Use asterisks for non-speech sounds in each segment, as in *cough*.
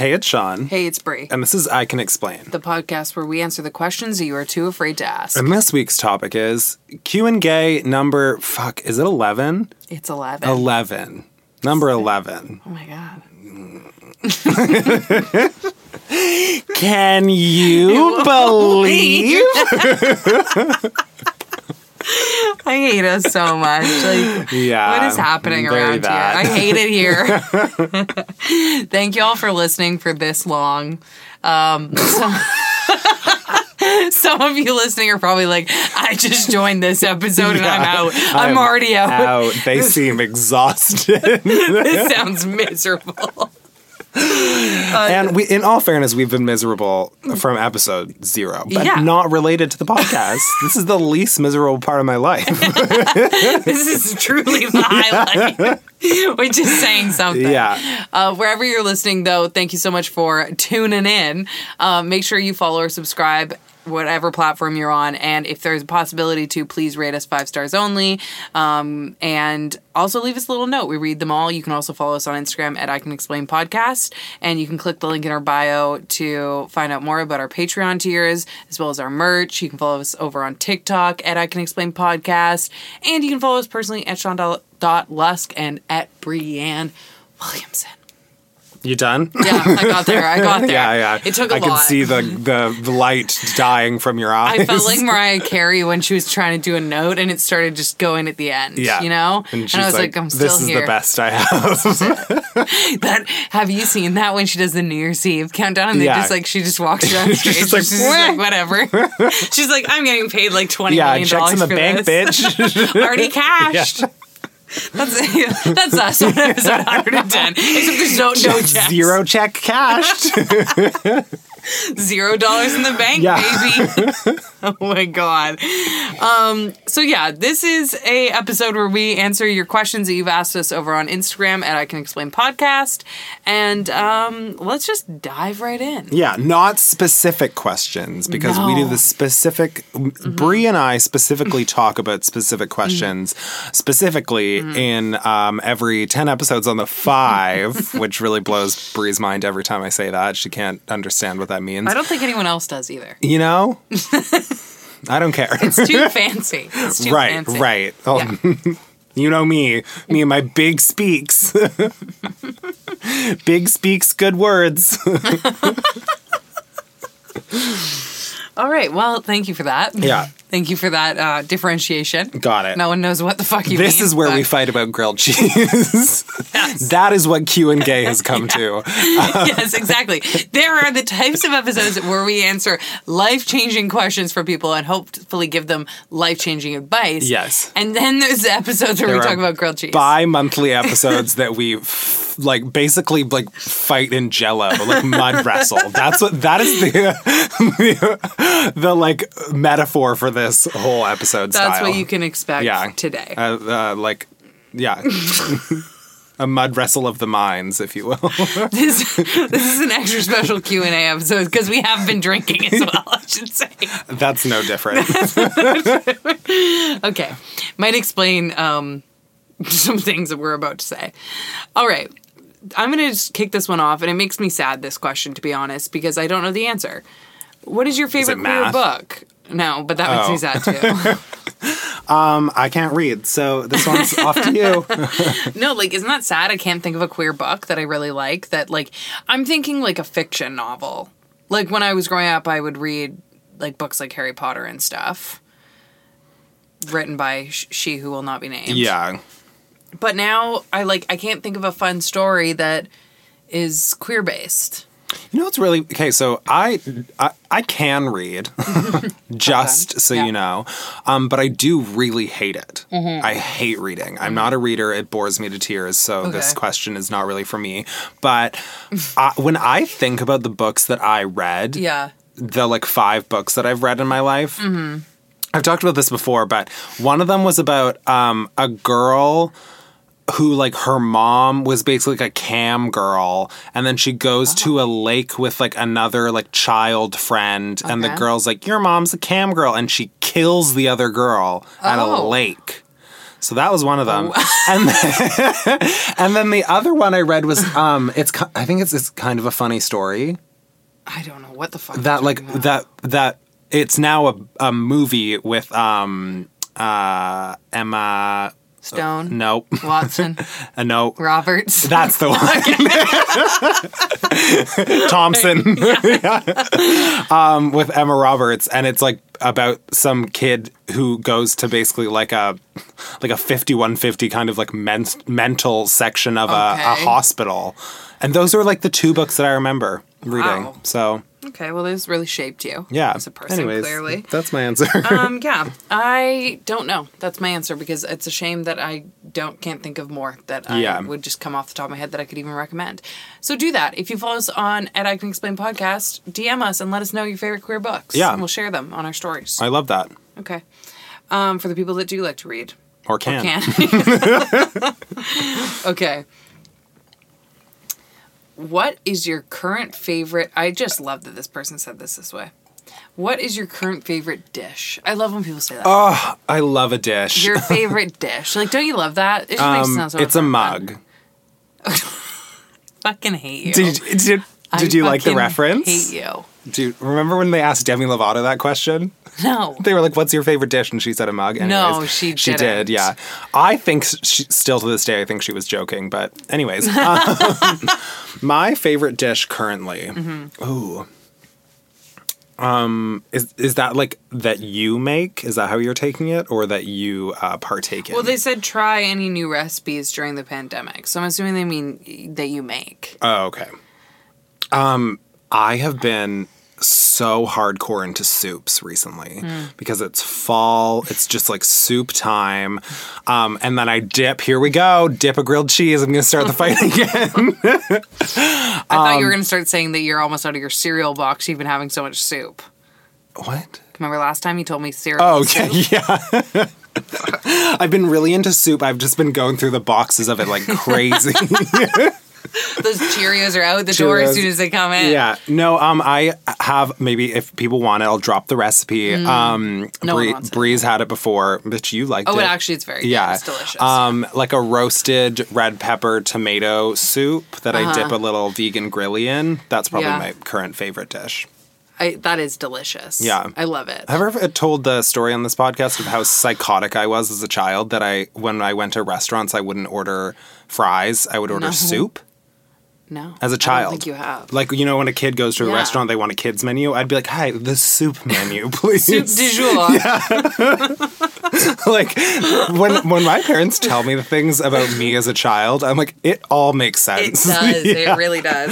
Hey, it's Sean. Hey, it's Brie. And this is I Can Explain. The podcast where we answer the questions you are too afraid to ask. And this week's topic is Q and Gay number, fuck, is it 11? It's 11. 11. Number 11. Oh my God. *laughs* Can *laughs* you *laughs* believe? I hate us so much. Like, Yeah. what is happening around bad. here? I hate it here. *laughs* Thank you all for listening for this long. Um, some, *laughs* some of you listening are probably like, I just joined this episode and I'm Yeah. out. I'm, already out. Out. They *laughs* seem exhausted. this sounds miserable. And we, in all fairness, we've been miserable from episode zero, but Yeah. not related to the podcast. *laughs* this is the least miserable part of my life. *laughs* This is truly the *laughs* highlight. We're just saying something. yeah. Uh, wherever you're listening, though, thank you so much for tuning in. Um, make sure you follow or subscribe. Whatever platform you're on, and if there's a possibility to, please rate us five stars only. Um, and also leave us a little note. We read them all. You can also follow us on Instagram at I Can Explain Podcast, and you can click the link in our bio to find out more about our Patreon tiers as well as our merch. You can follow us over on TikTok at I Can Explain Podcast, and you can follow us personally at Sean Lusk and at Brianne Williamson. You done? Yeah, I got there. I got *laughs* there. Yeah, yeah. It took a I lot. could see the, the the light dying from your eyes. I felt like Mariah *laughs* Carey when she was trying to do a note and it started just going at the end. yeah, You know? and, she's I was like, I'm still this here. is the best I *laughs* have. That have you seen that when she does the New Year's Eve countdown and they Yeah. just like she just walks around stage. She's She's, like, just like whatever. She's like, I'm getting paid like twenty yeah, million checks in the bank, this. bitch. Already cashed. That's *laughs* that's us *laughs* on episode 110. Except there's no no checks. Zero check cashed. *laughs* zero dollars in the bank, Yeah. baby. *laughs* oh my god. Um, so yeah, this is a episode where we answer your questions that you've asked us over on Instagram at I Can Explain Podcast, and um, let's just dive right in. yeah, not specific questions because we do the specific. Brie and I specifically talk about specific questions, specifically in um, every ten episodes on the five, which really blows Brie's mind every time I say that. She can't understand what that means. I don't think anyone else does either. you know, *laughs* I don't care. It's too *laughs* fancy. It's too right, fancy. right. Oh, Yeah. *laughs* You know me, me and my big speaks. big speaks good words. All right. Well, thank you for that. Yeah. Thank you for that uh, differentiation. Got it. No one knows what the fuck you mean. this is where we fight about grilled cheese. *laughs* that is what Q and Gay has *laughs* come to. *laughs* yes, exactly. There are the types of episodes where we answer life changing questions for people and hopefully give them life changing advice. Yes. And then there's the episodes where we talk about grilled cheese. Bi-monthly episodes that we f- like basically like fight in jello, like mud wrestle. That's what that is the the, the like metaphor for this whole episode That's style. what you can expect yeah. today. Uh, uh, like, yeah. *laughs* A mud wrestle of the minds, if you will. *laughs* this, this is an extra special Q&A episode because we have been drinking as well, I should say. *laughs* That's no different. Okay. Might explain um, some things that we're about to say. All right. I'm going to just kick this one off, and it makes me sad, this question, to be honest, because I don't know the answer. What is your favorite queer math? book? No, but that makes Oh. me sad too. *laughs* um, I can't read, so this one's off to you. *laughs* no, like, isn't that sad? I can't think of a queer book that I really like. That, like, I'm thinking like a fiction novel. Like, when I was growing up, I would read like books like Harry Potter and stuff, written by sh- She Who Will Not Be Named. Yeah. But now I like I can't think of a fun story that is queer based. You know what's really okay? So I I, I can read, *laughs* *laughs* just so Yeah. you know, um, but I do really hate it. I hate reading. I'm not a reader. It bores me to tears. So this question is not really for me. But *laughs* I, when I think about the books that I read, Yeah. the like five books that I've read in my life. I've talked about this before, but one of them was about um, a girl who like her mom was basically like a cam girl and then she goes to a lake with like another like child friend and the girl's like your mom's a cam girl and she kills the other girl at a Oh. lake So that was one of them, *laughs* and then, *laughs* and then the other one I read was um, it's I think it's it's kind of a funny story I don't know what the fuck. that like about. that that it's now a, a movie with um uh Emma Stone, no. *laughs* Watson, uh, no. Roberts. that's the one. *laughs* Thompson. *laughs* Yeah. um with Emma Roberts and it's like about some kid who goes to basically like a like a 5150 kind of like men- mental section of a, a hospital. And those are like the two books that I remember reading Wow. so okay, well, this really shaped you. yeah as a person, anyways clearly. that's my answer *laughs* um, *laughs* yeah, I don't know. That's my answer because it's a shame that I don't can't think of more that I Yeah. would just come off the top of my head that I could even recommend. So do that. If you follow us on at I Can Explain podcast, DM us and let us know your favorite queer books. Yeah. and we'll share them on our stories. I love that okay. Um, for the people that do like to read, or can. can. *laughs* okay. What is your current favorite? I just love that this person said this this way. What is your current favorite dish? I love when people say that. Oh, I love a dish. Your *laughs* favorite dish. Like, don't you love that? It just makes um, sound so it's a mug. *laughs* Fucking hate you. Did did did you like the reference? Hate you. Dude, remember when they asked Demi Lovato that question? No. *laughs* They were like, "What's your favorite dish?" And she said a mug. No, Anyways, she she didn't. did. Yeah, I think she, still to this day, I think she was joking. But anyways, *laughs* um, my favorite dish currently. Mm-hmm. Ooh. Um, is is that like that you make? Is that how you're taking it, or that you uh, partake in? Well, they said try any new recipes during the pandemic. So I'm assuming they mean that you make. Oh, okay. Um, I have been so hardcore into soups recently because it's fall. It's just like soup time. Um, and then I dip. Here we go. Dip a grilled cheese. I'm gonna start the fight *laughs* again. I thought Um, you were going to start saying that you're almost out of your cereal box. You've been having so much soup. what? Remember last time you told me cereal? Oh, okay. *laughs* Yeah. *laughs* I've been really into soup. I've just been going through the boxes of it like crazy. *laughs* Those Cheerios are out the door as soon as they come in. Yeah. No, um I have maybe if people want it, I'll drop the recipe. Um Mm. No one Bree-. Bree's had it before, but you liked Oh, it. it actually it's very yeah. good. It's delicious. Um like a roasted red pepper tomato soup that I dip a little vegan grilly in. That's probably Uh-huh. Yeah. my current favorite dish. I, that is delicious. Yeah. I love it. Have I ever told the story on this podcast of how psychotic I was as a child that I when I went to restaurants I wouldn't order fries, I would order No. soup? No. as a child. don't think you have. Like you know, when a kid goes to a Yeah. restaurant, they want a kids menu. I'd be like, "Hi, the soup menu, *laughs* please." Soup du jour. *laughs* *laughs* like when when my parents tell me the things about me as a child, I'm like, it all makes sense. It does. Yeah. It really does.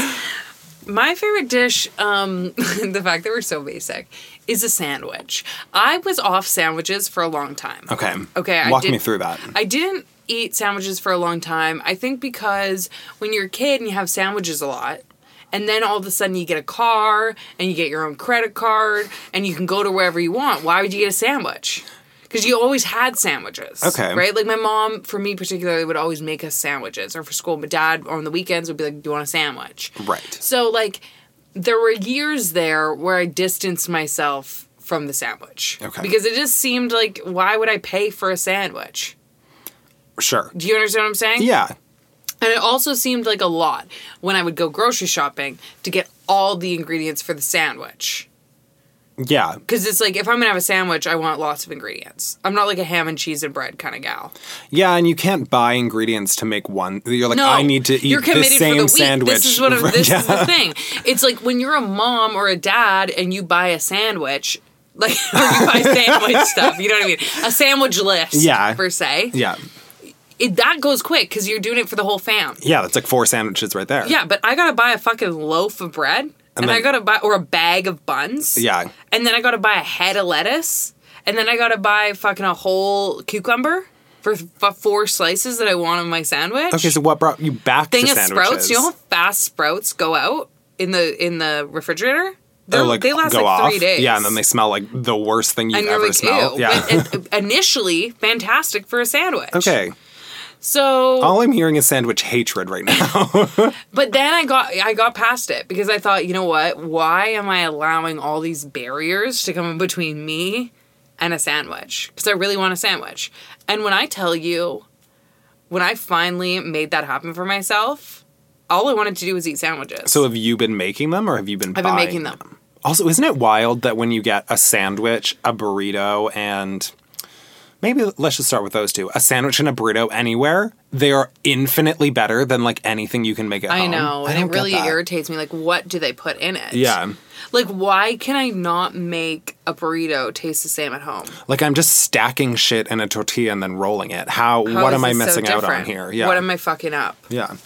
My favorite dish, um, the fact that we're so basic, is a sandwich. I was off sandwiches for a long time. Okay. Okay, I Walk me through that. I didn't eat sandwiches for a long time. I think because when you're a kid and you have sandwiches a lot, and then all of a sudden you get a car and you get your own credit card and you can go to wherever you want. Why would you get a sandwich? Because you always had sandwiches. Okay. Right? Like my mom, for me particularly, would always make us sandwiches. Or for school, my dad on the weekends would be like, Do you want a sandwich? right. So, like, there were years there where I distanced myself from the sandwich. Okay. Because it just seemed like, why would I pay for a sandwich? Sure. Do you understand what I'm saying? Yeah. And it also seemed like a lot when I would go grocery shopping to get all the ingredients for the sandwich. Yeah. Because it's like, if I'm gonna have a sandwich, I want lots of ingredients. I'm not like a ham and cheese and bread kind of gal. Yeah, and you can't buy ingredients to make one. You're like, No, I need to eat you're the committed same for the week. sandwich. This is what I'm- *laughs* this Yeah. is the thing. It's like when you're a mom or a dad and you buy a sandwich, like *laughs* or you buy sandwich *laughs* stuff. You know what I mean? A sandwich list, Yeah. per se. Yeah. It, that goes quick because you're doing it for the whole fam. Yeah, that's like four sandwiches right there. Yeah, but I gotta buy a fucking loaf of bread, and, then- I gotta buy or a bag of buns. Yeah. and then I gotta buy a head of lettuce, and then I gotta buy fucking a whole cucumber for f- four slices that I want on my sandwich. Okay, so what brought you back thing to sprouts. You know how fast sprouts go out in the in the refrigerator? They're, like they last like off. three days. Yeah, and then they smell like the worst thing you've and ever like, smelled. Yeah. But uh, initially, fantastic for a sandwich. okay. So All I'm hearing is sandwich hatred right now. *laughs* But then I got I got past it because I thought, you know what? Why am I allowing all these barriers to come in between me and a sandwich? Because I really want a sandwich. And when I tell you, when I finally made that happen for myself, all I wanted to do was eat sandwiches. So have you been making them or have you been I've been making them. Also, isn't it wild that when you get a sandwich, a burrito, and maybe let's just start with those two a sandwich and a burrito anywhere, they are infinitely better than like anything you can make at home. I home. know, and it really irritates me. Like, what do they put in it? Yeah. Like, why can I not make a burrito taste the same at home? Like I'm just stacking shit in a tortilla and then rolling it. How, How what is am I this so missing out on here? Yeah. What am I fucking up? yeah.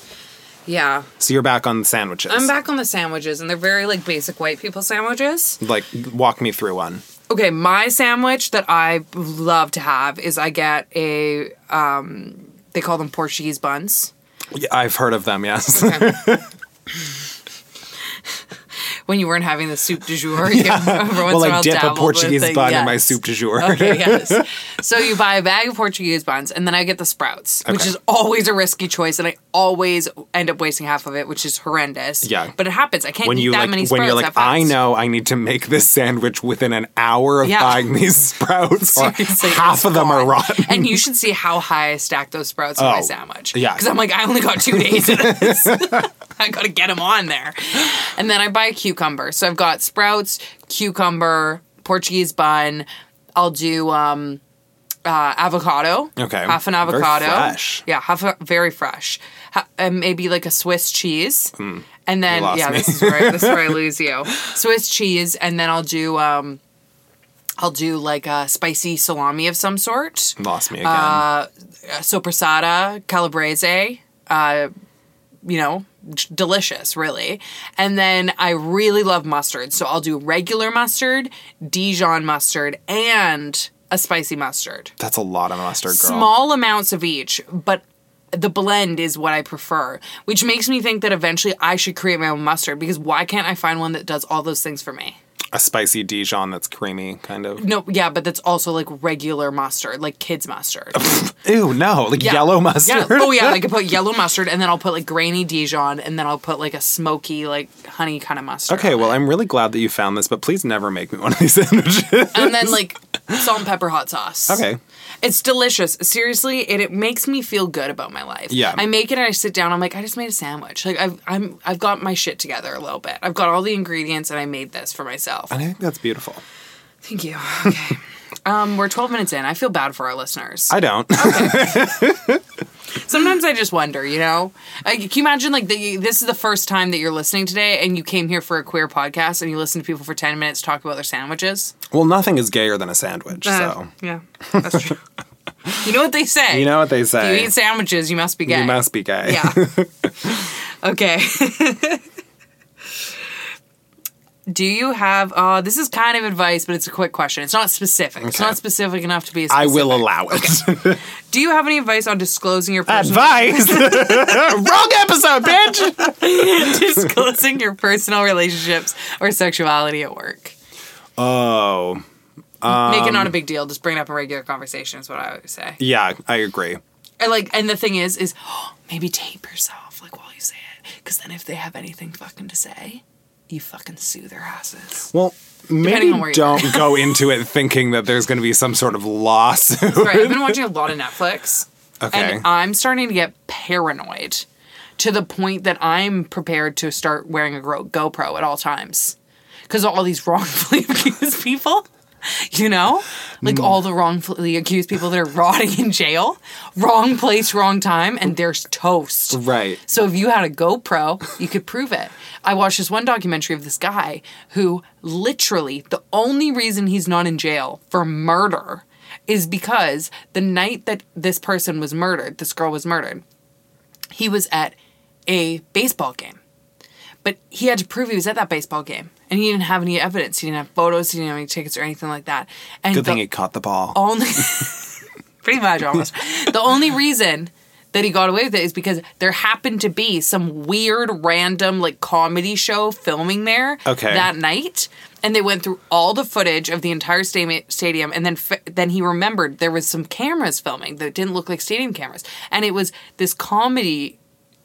Yeah. So you're back on the sandwiches. I'm back on the sandwiches, and they're very like basic white people sandwiches. Like walk me through one. Okay, my sandwich that I love to have is I get a um they call them Portuguese buns. Yeah, I've heard of them, yes. *laughs* When you weren't having the soup du jour, *laughs* *laughs* once well, like dip a Portuguese bun in my soup du jour. Okay, *laughs* yes. So you buy a bag of Portuguese buns, and then I get the sprouts, which is always a risky choice, and I always end up wasting half of it, which is horrendous. Yeah. but it happens. I can't when eat you that like many when sprouts. you're that like I know I need to make this sandwich within an hour of Yeah. buying these sprouts or half of them are rotten. And you should see how high I stack those sprouts in my Oh, sandwich. yeah. Because I'm like, I only got two days of this. *laughs* I got to get them on there. And then I buy a cucumber. So I've got sprouts, cucumber, Portuguese bun. I'll do um, uh, avocado. Okay. Half an Very avocado. fresh. Yeah, half a, very fresh. Ha- and maybe like a Swiss cheese. And then, yeah, me. this is where this is where I *laughs* lose you. Swiss cheese, and then I'll do um, I'll do like a spicy salami of some sort. Lost me again. Uh, sopressata, calabrese, uh, you know, delicious, really. And then I really love mustard, so I'll do regular mustard, Dijon mustard, and a spicy mustard. That's a lot of mustard, girl. Small amounts of each, but the blend is what I prefer, which makes me think that eventually I should create my own mustard because why can't I find one that does all those things for me? A spicy Dijon that's creamy, kind of. No, yeah, but that's also like regular mustard, like kids mustard. *laughs* Ew, no, like Yeah. yellow mustard. Yeah. Oh yeah, *laughs* I could put yellow mustard and then I'll put like grainy Dijon and then I'll put like a smoky like honey kind of mustard. Okay, well, it. I'm really glad that you found this, but please never make me one of these *laughs* sandwiches. and then like salt and pepper hot sauce. Okay. It's delicious. Seriously, it, it makes me feel good about my life. Yeah. I make it and I sit down. I'm like, I just made a sandwich. Like I've I'm I've got my shit together a little bit. I've got all the ingredients and I made this for myself. And I think that's beautiful. Thank you. Okay. *laughs* um, we're 12 minutes in. I feel bad for our listeners. I don't. *laughs* Sometimes I just wonder, you know, like, can you imagine like the, this is the first time that you're listening today, and you came here for a queer podcast, and you listen to people for ten minutes talk about their sandwiches. well, nothing is gayer than a sandwich, Uh, so. yeah, that's true. *laughs* you know what they say? You know what they If say. you eat sandwiches, you must be gay. You must be gay. Yeah. *laughs* okay. *laughs* Do you have? Uh, this is kind of advice, but it's a quick question. It's not specific. It's not specific enough to be. I Specific. will allow it. Do you have any advice on disclosing your personal Advice! *laughs* *laughs* Wrong episode, bitch! *laughs* disclosing your personal relationships or sexuality at work? Oh, Make it not a big deal. Just bring it up in regular conversation. Is what I would say. yeah, I agree. And like, and the thing is, is *gasps* maybe tape yourself like while you say it, because then if they have anything fucking to say, you fucking sue their asses. Well, maybe on where you don't go into it thinking that there's going to be some sort of lawsuit. Right. I've been watching a lot of Netflix. Okay. And I'm starting to get paranoid to the point that I'm prepared to start wearing a GoPro at all times because of all these *laughs* wrongfully accused people. *laughs* You know, like Mm. all the wrongfully accused people that are rotting in jail, wrong place, wrong time, and there's toast. Right. So if you had a GoPro, you could prove it. I watched this one documentary of this guy who literally the only reason he's not in jail for murder is because the night that this person was murdered, this girl was murdered, he was at a baseball game. But he had to prove he was at that baseball game. And he didn't have any evidence. He didn't have photos, he didn't have any tickets or anything like that. And Good thing he caught the ball. only *laughs* pretty much almost the only reason that he got away with it is because there happened to be some weird random like comedy show filming there Okay. that night and they went through all the footage of the entire sta- stadium and then then he remembered there was some cameras filming that didn't look like stadium cameras and it was this comedy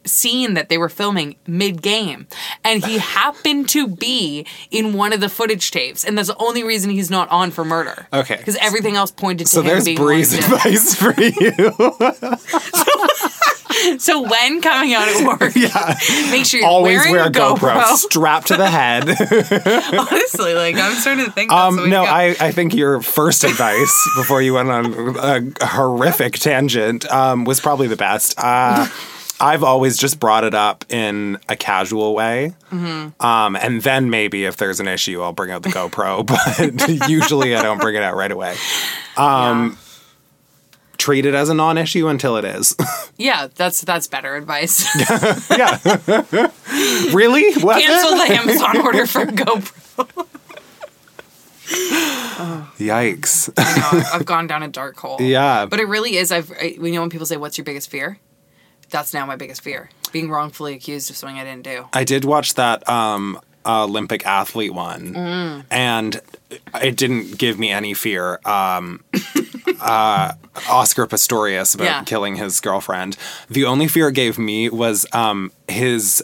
scene that they were filming mid game, and he happened to be in one of the footage tapes, and that's the only reason he's not on for murder. Okay. because everything else pointed to So him there's being Bree's advice for you. *laughs* So when coming out at work, yeah. make sure you're Always wearing wear a GoPro, GoPro. strapped to the head. *laughs* Honestly, like I'm starting to think. That's Um, no. I, I think your first advice before you went on a horrific tangent um, was probably the best. Uh, I've always just brought it up in a casual way. Mm-hmm. Um, and then maybe if there's an issue, I'll bring out the GoPro. *laughs* But *laughs* usually I don't bring it out right away. Um, Treat it as a non issue until it is. *laughs* Yeah, that's that's better advice. yeah. really? Cancel the Amazon order for GoPro. Yikes. I know, I've gone down a dark hole. Yeah. But it really is. I've I, you know when people say, "What's your biggest fear?" That's now my biggest fear: being wrongfully accused of something I didn't do. I did watch that um, Olympic athlete one, Mm. and it didn't give me any fear. Um, *laughs* uh, Oscar Pistorius about Yeah. killing his girlfriend. The only fear it gave me was um, his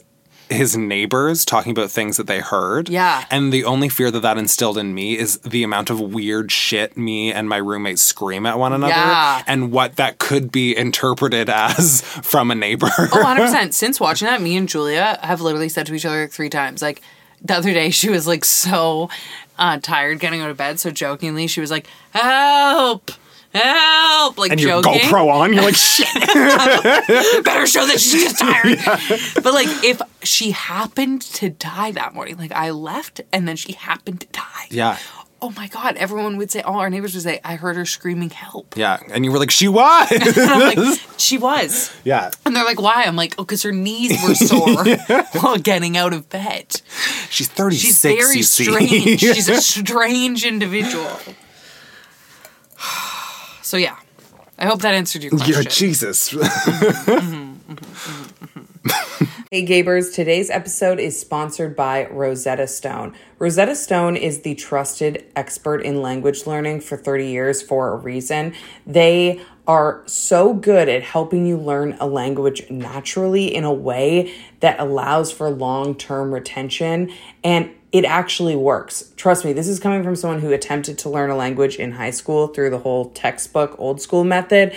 his neighbors talking about things that they heard. Yeah. And the only fear that that instilled in me is the amount of weird shit me and my roommates scream at one another Yeah. and what that could be interpreted *laughs* as from a neighbor. Oh, 100%. Since watching that, me and Julia have literally said to each other three times. Like, the other day, she was like so uh, tired getting out of bed. So jokingly, she was like, help, help. Like, and your joking. GoPro on, you're like, shit. *laughs* Better show that she's just tired. *laughs* But like, if she happened to die that morning, like, I left and then she happened to die. Yeah. Oh my God. Everyone would say, all our neighbors would say, I heard her screaming help. Yeah, and you were like, she was. *laughs* And I'm like, she was. yeah, And they're like, why? I'm like, oh, because her knees were sore while getting out of bed. she's thirty She's very strange. She's a strange individual. So yeah, I hope that answered your question. Yeah, Jesus. *laughs* Mm-hmm, mm-hmm, mm-hmm. Hey Gabers, today's episode is sponsored by Rosetta Stone. Rosetta Stone is the trusted expert in language learning for 30 years for a reason. They are so good at helping you learn a language naturally in a way that allows for long term retention and it actually works. Trust me, this is coming from someone who attempted to learn a language in high school through the whole textbook old school method.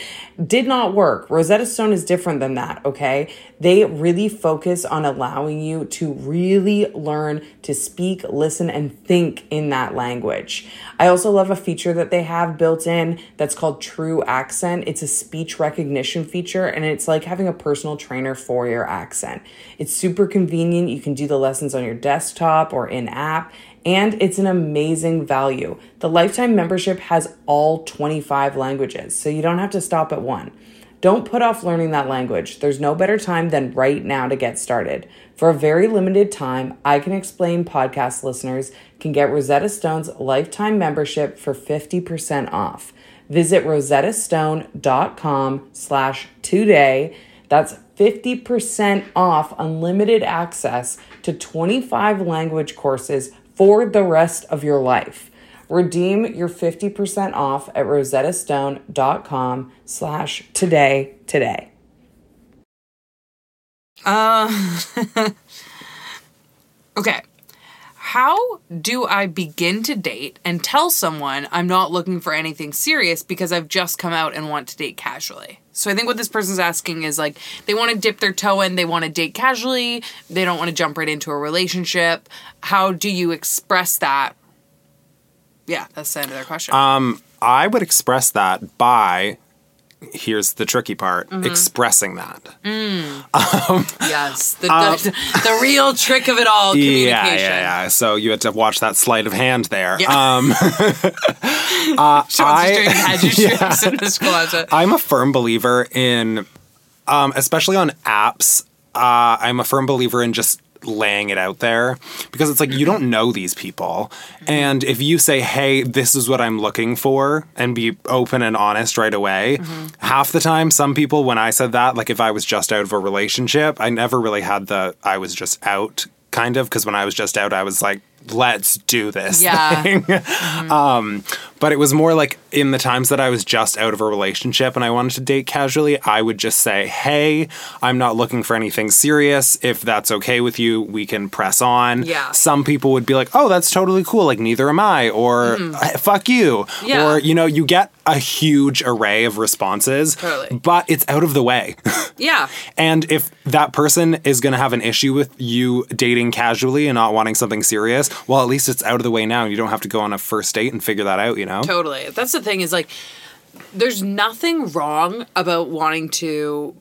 Did not work. Rosetta Stone is different than that, okay? They really focus on allowing you to really learn to speak, listen, and think in that language. I also love a feature that they have built in that's called True Accent. It's a speech recognition feature, and it's like having a personal trainer for your accent. It's super convenient. You can do the lessons on your desktop or in app, and it's an amazing value. The lifetime membership has all 25 languages, so you don't have to stop at one. Don't put off learning that language. There's no better time than right now to get started. For a very limited time, I Can Explain podcast listeners can get Rosetta Stone's lifetime membership for 50% off. Visit rosettastone.com slash today. That's 50% off unlimited access to 25 language courses for the rest of your life. Redeem your 50% off at rosettastone.com slash today today. Uh, *laughs* okay. How do I begin to date and tell someone I'm not looking for anything serious because I've just come out and want to date casually? So I think what this person's asking is like they want to dip their toe in, they want to date casually, they don't want to jump right into a relationship. How do you express that? Yeah, that's the end of their question. I would express that by. Here's the tricky part: Mm-hmm. expressing that. yes, the, the, the real trick of it all, communication. *laughs* Yeah, yeah, yeah. So you had to watch that sleight of hand there. Yeah. Um, *laughs* Sean's I- just doing magic tricks in this closet. I'm a firm believer in, um, especially on apps. Uh, I'm a firm believer in just laying it out there because it's like you don't know these people, and if you say, "Hey, this is what I'm looking for," and be open and honest right away, half the time, some people, when I said that, like if I was just out of a relationship, I never really had the "I was just out" kind of because when I was just out, I was like, "Let's do this." Yeah. thing. *laughs* Um, But it was more like in the times that I was just out of a relationship and I wanted to date casually, I would just say, "Hey, I'm not looking for anything serious. If that's okay with you, we can press on." Yeah. Some people would be like, "Oh, that's totally cool. Like neither am I," or "Eh, "Fuck you,". Yeah. or you know, you get a huge array of responses, Totally. but it's out of the way. *laughs* Yeah. And if that person is going to have an issue with you dating casually and not wanting something serious, well, at least it's out of the way now. and You don't have to go on a first date and figure that out, you know? Totally. That's the thing is like there's nothing wrong about wanting to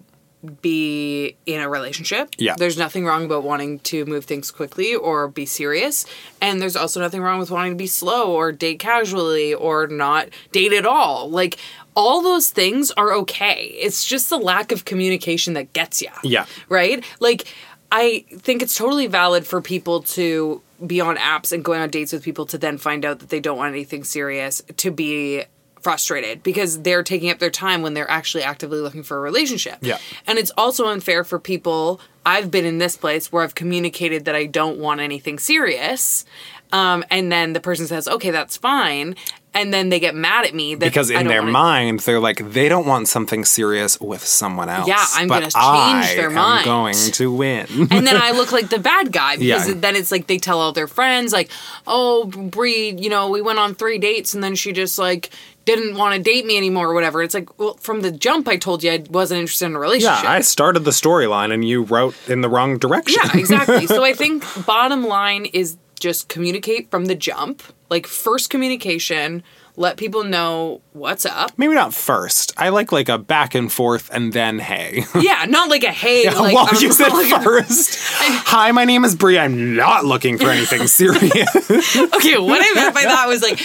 be in a relationship. Yeah. There's nothing wrong about wanting to move things quickly or be serious. And there's also nothing wrong with wanting to be slow or date casually or not date at all. Like all those things are okay. It's just the lack of communication that gets you. Yeah. Right? Like I think it's totally valid for people to be on apps and going on dates with people to then find out that they don't want anything serious to be frustrated because they're taking up their time when they're actually actively looking for a relationship. Yeah. And it's also unfair for people. I've been in this place where I've communicated that I don't want anything serious. Um, and then the person says, okay, that's fine. And then they get mad at me that Because in their wanna- mind, they're like, they don't want something serious with someone else. Yeah, I'm gonna change their mind. I their am going to win. and then I *laughs* look like the bad guy because Yeah. then it's like they tell all their friends like, "Oh, Bree, you know, we went on three dates and then she just like didn't want to date me anymore or whatever." It's like, well, from the jump, I told you I wasn't interested in a relationship. yeah. I started the storyline and you wrote in the wrong direction. Yeah, exactly. so I *laughs* think bottom line is just communicate from the jump. Like first communication, let people know what's up. Maybe not first. I like like a back and forth and then hey. *laughs* Yeah, not like a hey, like well, I'm you said looking- first. *laughs* Hi, my name is Brie. I'm not looking for anything *laughs* serious. okay, what I meant by that was like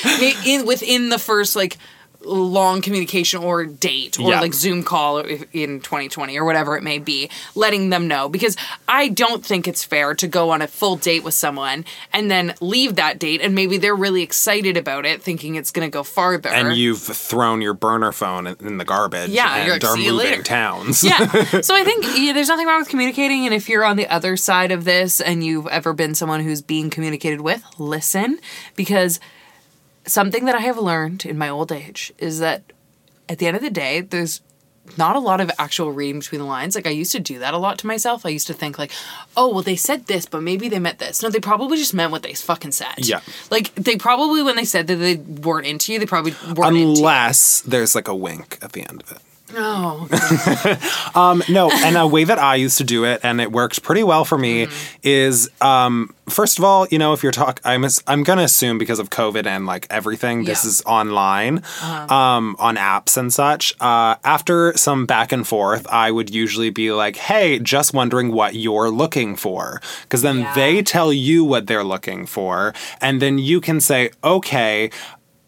within the first like long communication or date or Yeah. like Zoom call in 2020 or whatever it may be, letting them know because I don't think it's fair to go on a full date with someone and then leave that date and maybe they're really excited about it, thinking it's going to go farther. and you've thrown your burner phone in- the garbage. Yeah, and you're like, are "See you moving later." towns. yeah. *laughs* So I think yeah, there's nothing wrong with communicating. And if you're on the other side of this and you've ever been someone who's being communicated with, listen. Because something that I have learned in my old age is that at the end of the day, there's not a lot of actual reading between the lines. Like I used to do that a lot to myself. I used to think like, oh well, they said this, but maybe they meant this. No, they probably just meant what they fucking said. Yeah. Like they probably when they said that they weren't into you, they probably weren't. Unless there's like a wink at the end of it. Oh, *laughs* Um, no, and a way that I used to do it, and it worked pretty well for me, Mm-hmm. is um, first of all, you know, if you're talk, I'm I'm gonna assume because of COVID and like everything, this Yeah. is online, um, on apps and such. Uh, after some back and forth, I would usually be like, "Hey, just wondering what you're looking for," because then Yeah. they tell you what they're looking for, and then you can say, "Okay."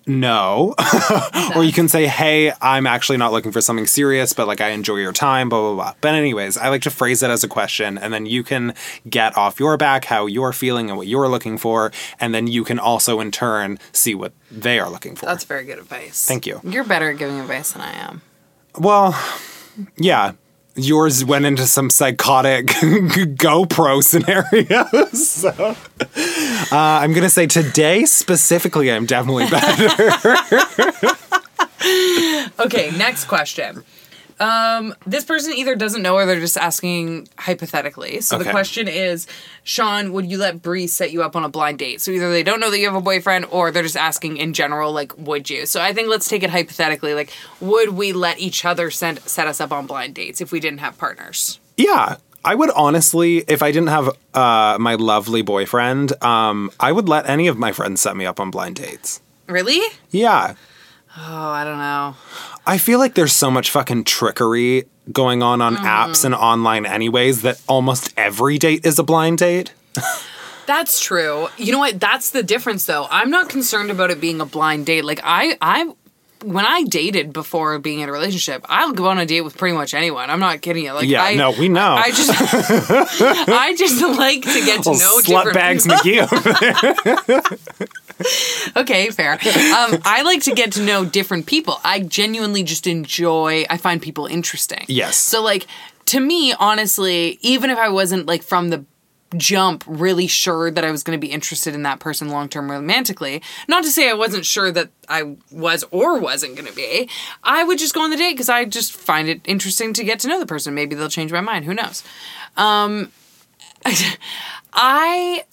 No. *laughs* or you can say, hey, I'm actually not looking for something serious, but like I enjoy your time, blah, blah, blah. But, anyways, I like to phrase it as a question, and then you can get off your back how you're feeling and what you're looking for, and then you can also in turn see what they are looking for. That's very good advice. Thank you. You're better at giving advice than I am. well, yeah. Yours went into some psychotic *laughs* GoPro scenarios. *laughs* So, uh, I'm going to say today specifically, I'm definitely better. *laughs* Okay, next question. Um, this person either doesn't know or they're just asking hypothetically. So the question is, Sean, would you let Bree set you up on a blind date? So either they don't know that you have a boyfriend or they're just asking in general, like, would you? So I think let's take it hypothetically. Like, would we let each other send, set us up on blind dates if we didn't have partners? Yeah. I would honestly, if I didn't have uh, my lovely boyfriend, um, I would let any of my friends set me up on blind dates. Really? Yeah. Oh, I don't know. I feel like there's so much fucking trickery going on on mm-hmm. apps and online, anyways, that almost every date is a blind date. *laughs* That's true. You know what? That's the difference though. I'm not concerned about it being a blind date. Like I I when I dated before being in a relationship, I'll go on a date with pretty much anyone. I'm not kidding you. Like Yeah, I, no, we know. I just *laughs* I just like to get to Little know slut different bags people. McGee. over there. *laughs* *laughs* Okay, fair. Um, I like to get to know different people. I genuinely just enjoy. I find people interesting. Yes. So like to me, honestly, even if I wasn't like from the jump really sure that I was going to be interested in that person long term romantically. Not to say I wasn't sure that I was or wasn't going to be. I would just go on the date because I just find it interesting to get to know the person. Maybe they'll change my mind. Who knows? Um, *laughs* I.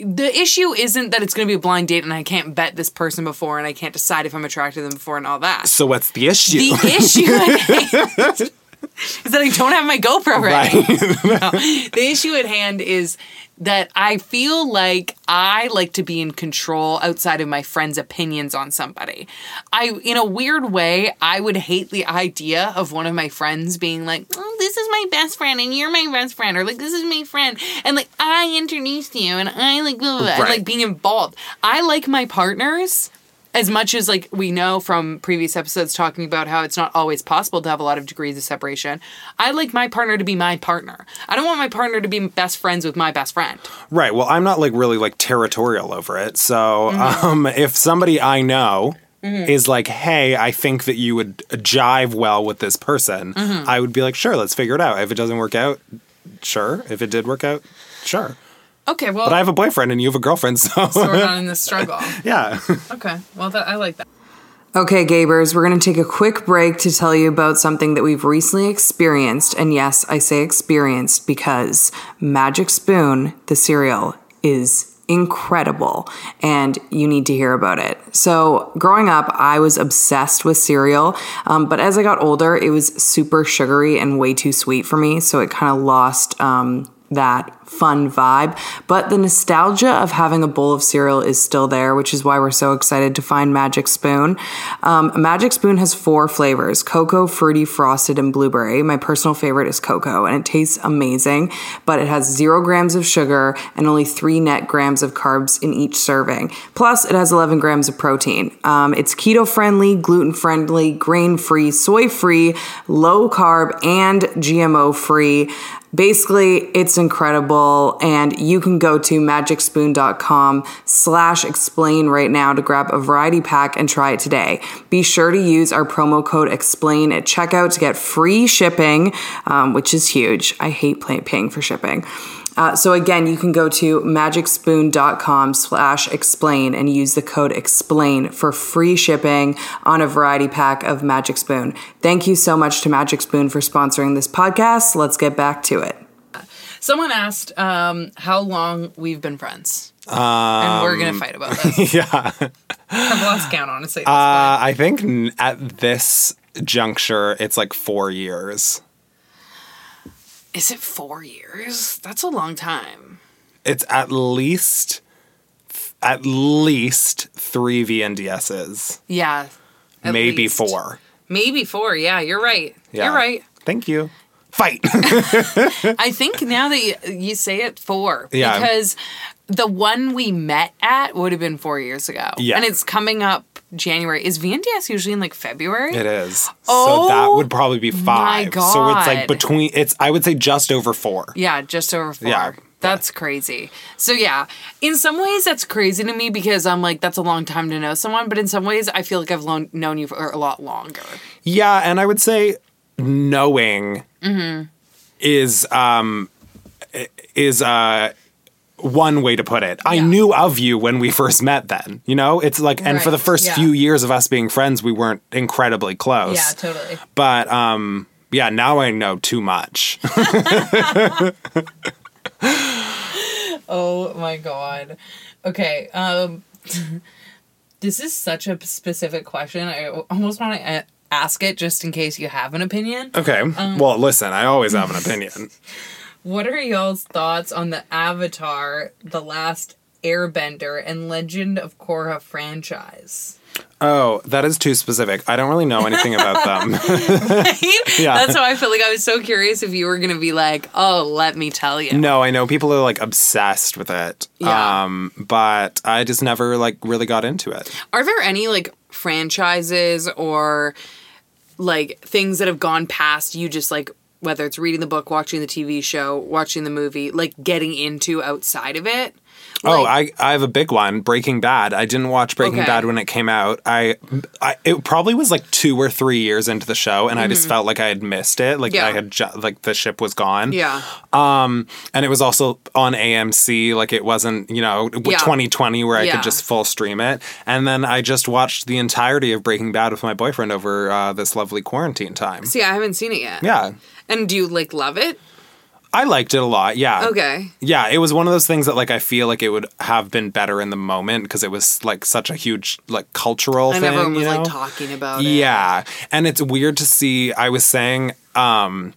The issue isn't that it's going to be a blind date and I can't bet this person before and I can't decide if I'm attracted to them before and all that. So what's the issue? The *laughs* issue *laughs* is that I don't have my GoPro ready. right. *laughs* No. The issue at hand is that I feel like I like to be in control outside of my friends' opinions on somebody. I, in a weird way, I would hate the idea of one of my friends being like, oh, this is my best friend and you're my best friend, or like, this is my friend, and like, I introduced you and I like, blah, blah, blah, and, Right. like being involved. I like my partners as much as like we know from previous episodes talking about how it's not always possible to have a lot of degrees of separation i like my partner to be my partner i don't want my partner to be best friends with my best friend Right. Well, I'm not like really like territorial over it. So, Mm-hmm. um, if somebody I know is like, "Hey, I think that you would jive well with this person," Mm-hmm. I would be like, "Sure, let's figure it out." If it doesn't work out, sure. If it did work out, sure. Okay well But I have a boyfriend and you have a girlfriend, so, so we're not in *laughs* this struggle yeah. okay well that, i like that Okay, Gabers, we're going to take a quick break to tell you about something that we've recently experienced. And yes, I say experienced because Magic Spoon, the cereal, is incredible and you need to hear about it. So, growing up, I was obsessed with cereal, um, but as I got older, it was super sugary and way too sweet for me. So, it kind of lost um, that fun vibe. But the nostalgia of having a bowl of cereal is still there, which is why we're so excited to find Magic Spoon. Um, Magic Spoon has four flavors cocoa, fruity, frosted, and blueberry. My personal favorite is cocoa, and it tastes amazing, but it has zero grams of sugar and only three net grams of carbs in each serving. Plus, it has 11 grams of protein. Um, it's keto friendly, gluten friendly, grain free, soy free, low carb, and GMO free. Basically, it's incredible, and you can go to magicspoon.com slash explain right now to grab a variety pack and try it today. Be sure to use our promo code explain at checkout to get free shipping, um, which is huge. I hate pay- paying for shipping. Uh, so again, you can go to magicspoon.com slash explain and use the code explain for free shipping on a variety pack of Magic Spoon. Thank you so much to Magic Spoon for sponsoring this podcast. Let's get back to it. Someone asked um, how long we've been friends. and we're going to fight about this. *laughs* yeah. I've lost count, honestly. Uh, I think at this juncture, it's like four years. Is it four years? That's a long time. It's at least, at least three VNDSs, Yeah. maybe least. four. Maybe four. Yeah, you're right. Yeah. You're right. Thank you. Fight. *laughs* I think now that you, you say it, four. Yeah. Because the one we met at would have been four years ago. Yeah. And it's coming up January. Is VNDS usually in like February? It is. Oh, so Oh that would probably be five. My God. So it's like between it's I would say just over four. Yeah, just over four. Yeah. That's crazy. So yeah, in some ways that's crazy to me because I'm like that's a long time to know someone, but in some ways I feel like I've lo- known you for a lot longer. Yeah, and I would say knowing Mm-hmm. is um is uh one way to put it. I knew of you when we first met then. You know, it's like and for the first yeah. few years of us being friends, we weren't incredibly close. Yeah, totally. But um yeah, now I know too much. *laughs* Oh my god. Okay. Um *laughs* this is such a specific question. I almost want to ask it just in case you have an opinion. okay. Um, well, listen, I always have an *laughs* opinion. What are y'all's thoughts on the Avatar, The Last Airbender, and Legend of Korra franchise? Oh, that is too specific. I don't really know anything about *laughs* them. *laughs* Yeah. That's why I feel like I was so curious if you were going to be like, oh, let me tell you. No, I know people are like obsessed with it. Yeah. Um, but I just never like really got into it. Are there any like franchises or like things that have gone past you just like whether it's reading the book, watching the TV show, watching the movie, like getting into outside of it? Oh, I, I have a big one. Breaking Bad. I didn't watch Breaking Okay. Bad when it came out. I, I it probably was like two or three years into the show, and I just felt like I had missed it. Like Mm-hmm. Yeah. I had ju- like the ship was gone. Yeah. Um, and it was also on AMC. Like it wasn't you know Yeah. 2020 where I Yeah. could just full stream it. And then I just watched the entirety of Breaking Bad with my boyfriend over uh, this lovely quarantine time. See, I haven't seen it yet. Yeah, And do you like love it? I liked it a lot. Yeah. Okay. Yeah, it was one of those things that like I feel like it would have been better in the moment because it was like such a huge like cultural And thing. everyone was you know? like talking about it. Yeah, and it's weird to see. I was saying um,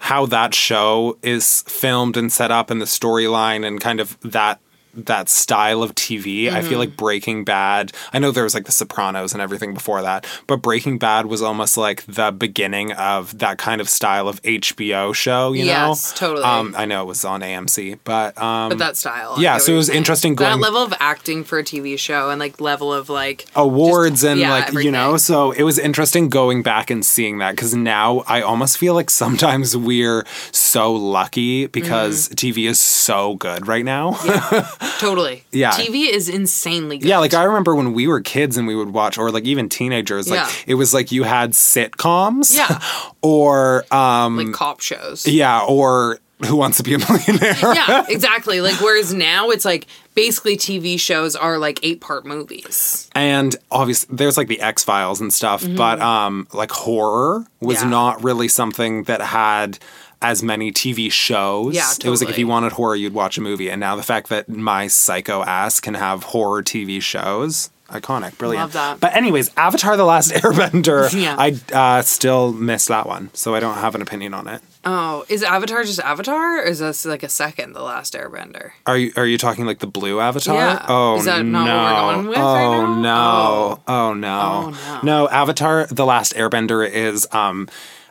how that show is filmed and set up, and the storyline, and kind of that that style of TV. I Mm-hmm. feel like Breaking Bad. I know there was like The Sopranos and everything before that, but Breaking Bad was almost like the beginning of that kind of style of HBO show. You Yes, know, totally. Um, I know it was on AMC, but um, But that style. Yeah, so it was interesting That going- level of acting for a TV show and like level of like awards just- and yeah, like you know so it was interesting going back and seeing that because now i almost feel like sometimes we're so lucky because Mm-hmm. tv is so good right now *laughs* totally. Yeah. TV is insanely good. yeah like i remember when we were kids and we would watch or like even teenagers like Yeah. it was like you had sitcoms Yeah. *laughs* or um like cop shows. yeah or who wants to be a millionaire *laughs* yeah, *laughs* exactly. Like whereas now it's like basically TV shows are like eight part movies. and obviously there's like the X Files and stuff, but um, like horror was Mm-hmm. Yeah. not really something that had as many TV shows. Yeah, It was like if you wanted horror, you'd watch a movie, and now the fact that my psycho ass can have horror TV shows. Iconic, brilliant. Love that. But anyways, Avatar: The Last *laughs* Airbender. *laughs* Yeah. I uh, still miss that one, so I don't have an opinion on it. Oh, is Avatar just Avatar, or is this like a second, The Last Airbender? Are you are you talking like the blue Avatar? Yeah. Oh Is that no. what we're going with oh right now? no. Oh. no. Oh, no. No, Avatar the Last Airbender is um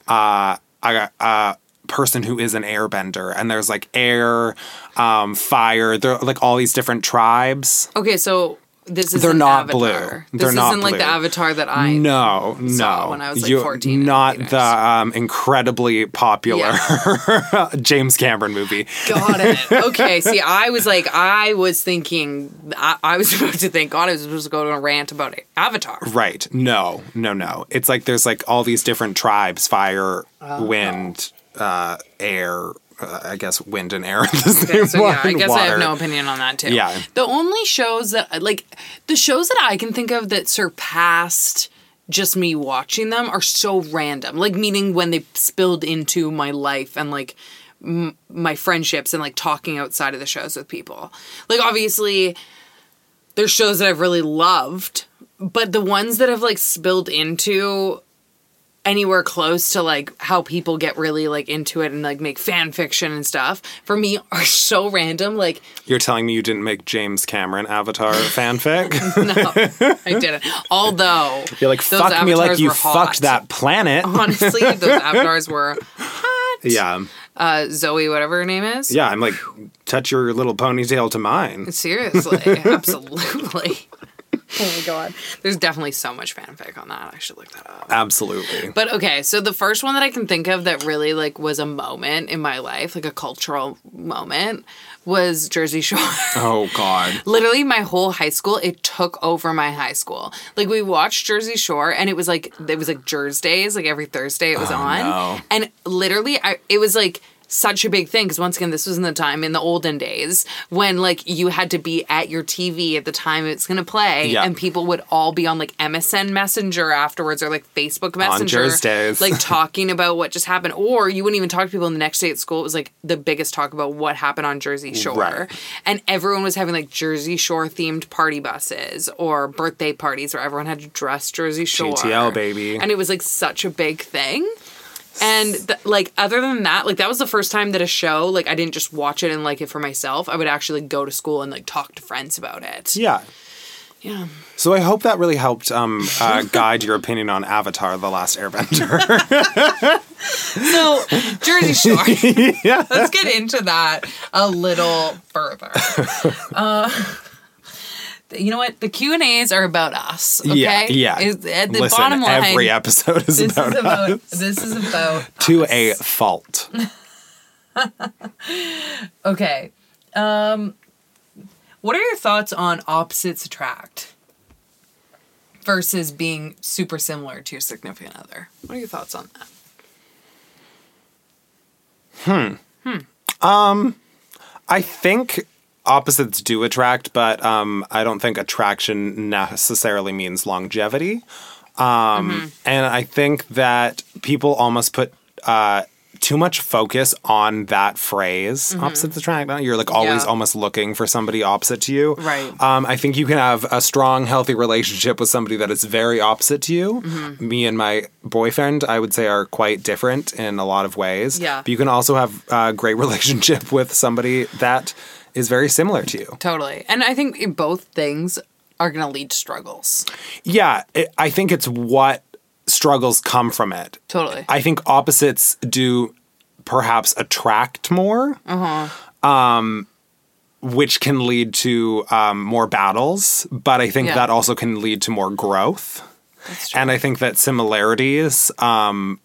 uh a, a person who is an airbender and there's like air, um fire, there are like all these different tribes. Okay, so this is They're not Avatar. blue. This They're not isn't like the. Avatar that I No, saw no. when I was, like, You- 14 Not the um, incredibly popular *laughs* James Cameron movie. Got it. *laughs* Okay. See, I was like, I was thinking, I, I was *laughs* supposed to think, God, I was supposed to go on a rant about Avatar. Right. No, no, no. It's like there's like all these different tribes fire, Oh. wind, uh, air. Uh, I guess wind and air. *laughs* are the same Okay, so yeah, I guess I have no opinion on that too. Yeah. The only shows that like the shows that I can think of that surpassed just me watching them are so random. Like meaning when they spilled into my life and like m- my friendships and like talking outside of the shows with people. Like obviously there's shows that I've really loved, but the ones that have like spilled into anywhere close to like how people get really like into it and like make fan fiction and stuff for me *laughs* are so random like You're telling me you didn't make James Cameron Avatar fanfic? *laughs* no i didn't although You're like, those fuck me like you fucked that planet. honestly *laughs* those avatars were hot yeah. uh zoe whatever her name is Yeah, I'm like, touch your little ponytail to mine. seriously absolutely *laughs* oh my god there's definitely so much fanfic on that i should look that up Absolutely. But okay, so the first one that I can think of that really like was a moment in my life, like a cultural moment, was Jersey Shore. *laughs* Oh, God. Literally my whole high school, it took over my high school. Like we watched Jersey Shore and it was like it was like Jersey days, like every Thursday it was oh, on. no. And literally I it was like such a big thing because once again this was in the time in the olden days when like you had to be at your TV at the time it's gonna play Yeah. and people would all be on like MSN Messenger afterwards or like Facebook Messenger days. like *laughs* talking about what just happened or you wouldn't even talk to people and the next day at school it was like the biggest talk about what happened on Jersey Shore Right. and everyone was having like Jersey Shore themed party buses or birthday parties where everyone had to dress Jersey Shore GTL, baby. and it was like such a big thing and th- like other than that like that was the first time that a show like I didn't just watch it and like it for myself I would actually go to school and like talk to friends about it Yeah. yeah So I hope that really helped um, uh, *laughs* guide your opinion on Avatar: The Last Airbender. *laughs* so Jersey *laughs* Shore yeah. let's get into that a little further. Uh, you know what? The Q and A's are about us. Okay. Yeah. Yeah. Is, at the Listen, bottom line, every episode is this about, is about us. this is about to us. a fault. *laughs* Okay. Um, What are your thoughts on opposites attract versus being super similar to your significant other? What are your thoughts on that? Hmm. Hmm. Um, I think opposites do attract, but um, I don't think attraction necessarily means longevity. Um, And I think that people almost put uh, too much focus on that phrase, opposites attract. You're like always Yeah. almost looking for somebody opposite to you. Right. Um, I think you can have a strong, healthy relationship with somebody that is very opposite to you. Mm-hmm. Me and my boyfriend, I would say, are quite different in a lot of ways. Yeah. But you can also have a great *laughs* relationship with somebody that is very similar to you. Totally. And I think both things are going to lead to struggles. Yeah, it, I think it's what struggles come from it. Totally. I think opposites do perhaps attract more, Uh-huh. um, which can lead to um, more battles. But I think Yeah. that also can lead to more growth. And I think that similarities um,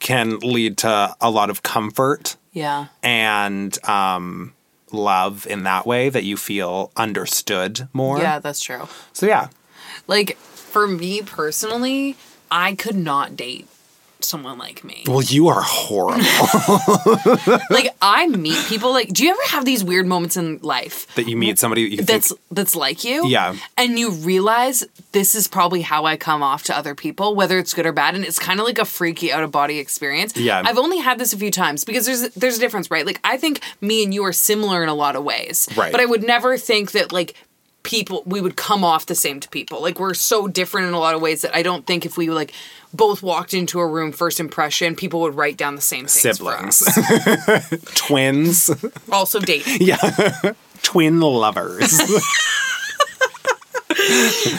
can lead to a lot of comfort yeah. and um, love in that way that you feel understood more. Yeah, that's true. So yeah, Like for me personally, I could not date someone like me. well, you are horrible *laughs* *laughs* like I meet people like do you ever have these weird moments in life that you meet somebody that you that's think. that's like you? Yeah. And you realize this is probably how I come off to other people, whether it's good or bad, and it's kind of like a freaky out of body experience. Yeah. I've only had this a few times because there's there's a difference, right? Like I think me and you are similar in a lot of ways. Right. But I would never think that like people we would come off the same to people. Like we're so different in a lot of ways that I don't think if we like both walked into a room first impression, people would write down the same things for Siblings. us. *laughs* Twins. Also dating. *laughs* yeah. Twin lovers. *laughs*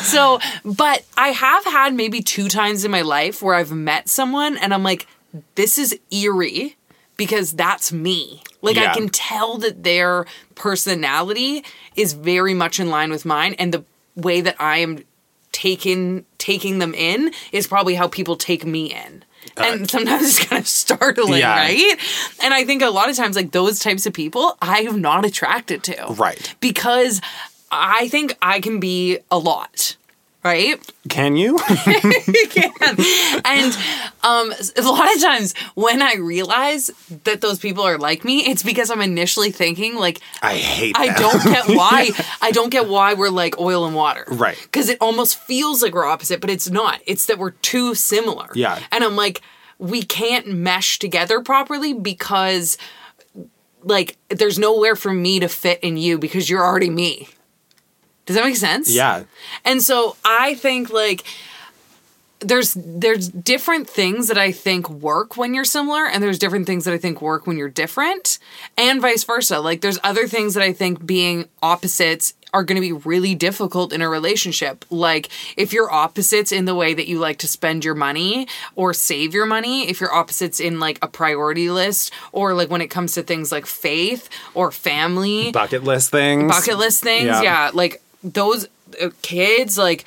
So, but I have had maybe two times in my life where I've met someone and I'm like, this is eerie because that's me. Like, Yeah. I can tell that their personality is very much in line with mine, and the way that I am taking taking them in is probably how people take me in. and sometimes *laughs* it's kind of startling, Yeah. right? And I think a lot of times, like those types of people, I am not attracted to. Right. Because I think I can be a lot, right? Can you? *laughs* You can. And um, a lot of times when I realize that those people are like me, it's because I'm initially thinking, like, I hate I them. don't get *laughs* why. I don't get why we're like oil and water. Right. Because it almost feels like we're opposite, but it's not. It's that we're too similar. Yeah. And I'm like, we can't mesh together properly because, like, there's nowhere for me to fit in you because you're already me. Does that make sense? Yeah. And so I think like there's there's different things that I think work when you're similar and there's different things that I think work when you're different and vice versa. Like there's other things that I think being opposites are going to be really difficult in a relationship. Like if you're opposites in the way that you like to spend your money or save your money, if you're opposites in like a priority list or like when it comes to things like faith or family, Bucket list things. bucket list things. Yeah. Yeah, like those uh, kids, like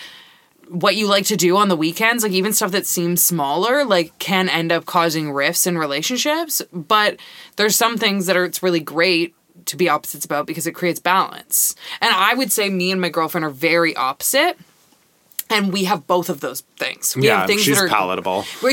what you like to do on the weekends, like even stuff that seems smaller, like can end up causing rifts in relationships. But there's some things that are it's really great to be opposites about because it creates balance. And I would say me and my girlfriend are very opposite. And we have both of those things. We Yeah, have things she's that are palatable. *laughs* we,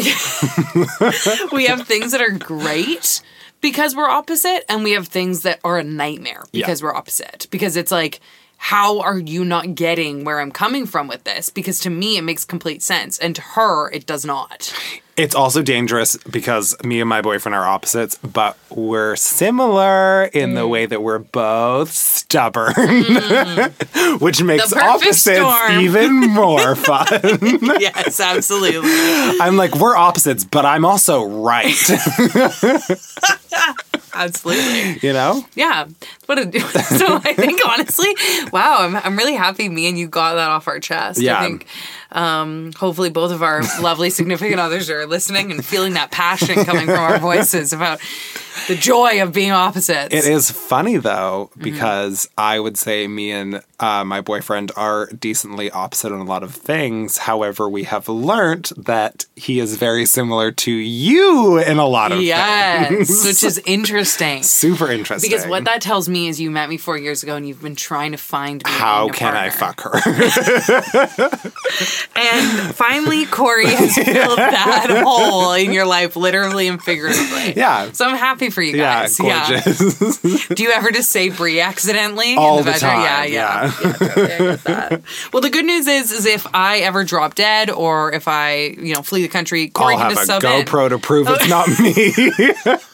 we have things that are great because we're opposite, and we have things that are a nightmare because we're opposite. Because it's like, how are you not getting where I'm coming from with this? Because to me, it makes complete sense, and to her, it does not. It's also dangerous because me and my boyfriend are opposites, but we're similar in Mm. the way that we're both stubborn, *laughs* which makes opposites storm. *laughs* even more fun. *laughs* yes, absolutely. I'm like, we're opposites, but I'm also right. Absolutely. you know? Yeah. What a, so I think honestly, wow, I'm, I'm really happy me and you got that off our chest. Yeah. I think um, hopefully both of our lovely significant others are listening and feeling that passion coming from our voices about the joy of being opposites. It is funny though, Mm-hmm. because I would say me and uh, my boyfriend are decently opposite on a lot of things. However, we have learned that he is very similar to you in a lot of Yes, things. *laughs* which is interesting. Super interesting. Because what that tells me is you met me four years ago and you've been trying to find me. How can I fuck her? *laughs* And finally, Corey has *laughs* filled that hole in your life, literally and figuratively. yeah. So I'm happy for you guys. Yeah, gorgeous. Do you ever just say Brie accidentally? in All the time, Yeah, yeah. yeah. totally, I get that. Well, the good news is, is if I ever drop dead or if I, you know, flee the country, Corey I'll can have just a sub in. GoPro to prove it's not *laughs* me. *laughs*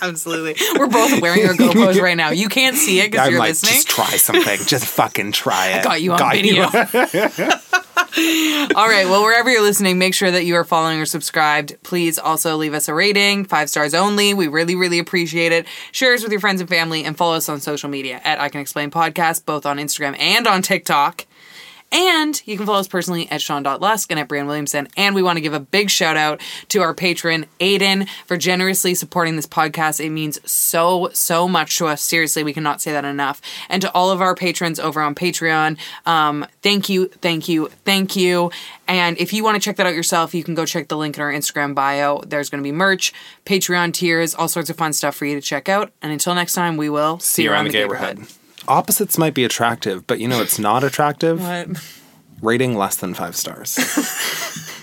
Absolutely. We're both wearing our GoPros right now. You can't see it because you're like, listening. just try something. *laughs* Just fucking try it. I Got you on video. *laughs* All right. Well, wherever you're listening, make sure that you are following or subscribed. Please also leave us a rating, five stars only. We really, really appreciate it. Share us with your friends and family and follow us on social media at I Can Explain Podcast, both on Instagram and on TikTok. And you can follow us personally at Sean.Lusk and at Brian Williamson. And we want to give a big shout out to our patron, Aiden, for generously supporting this podcast. It means so, so much to us. Seriously, we cannot say that enough. And to all of our patrons over on Patreon, um, thank you, thank you, thank you. And if you want to check that out yourself, you can go check the link in our Instagram bio. There's going to be merch, Patreon tiers, all sorts of fun stuff for you to check out. And until next time, we will See you around the neighborhood. neighborhood. Opposites might be attractive, but you know it's not attractive? What? Rating less than five stars. *laughs*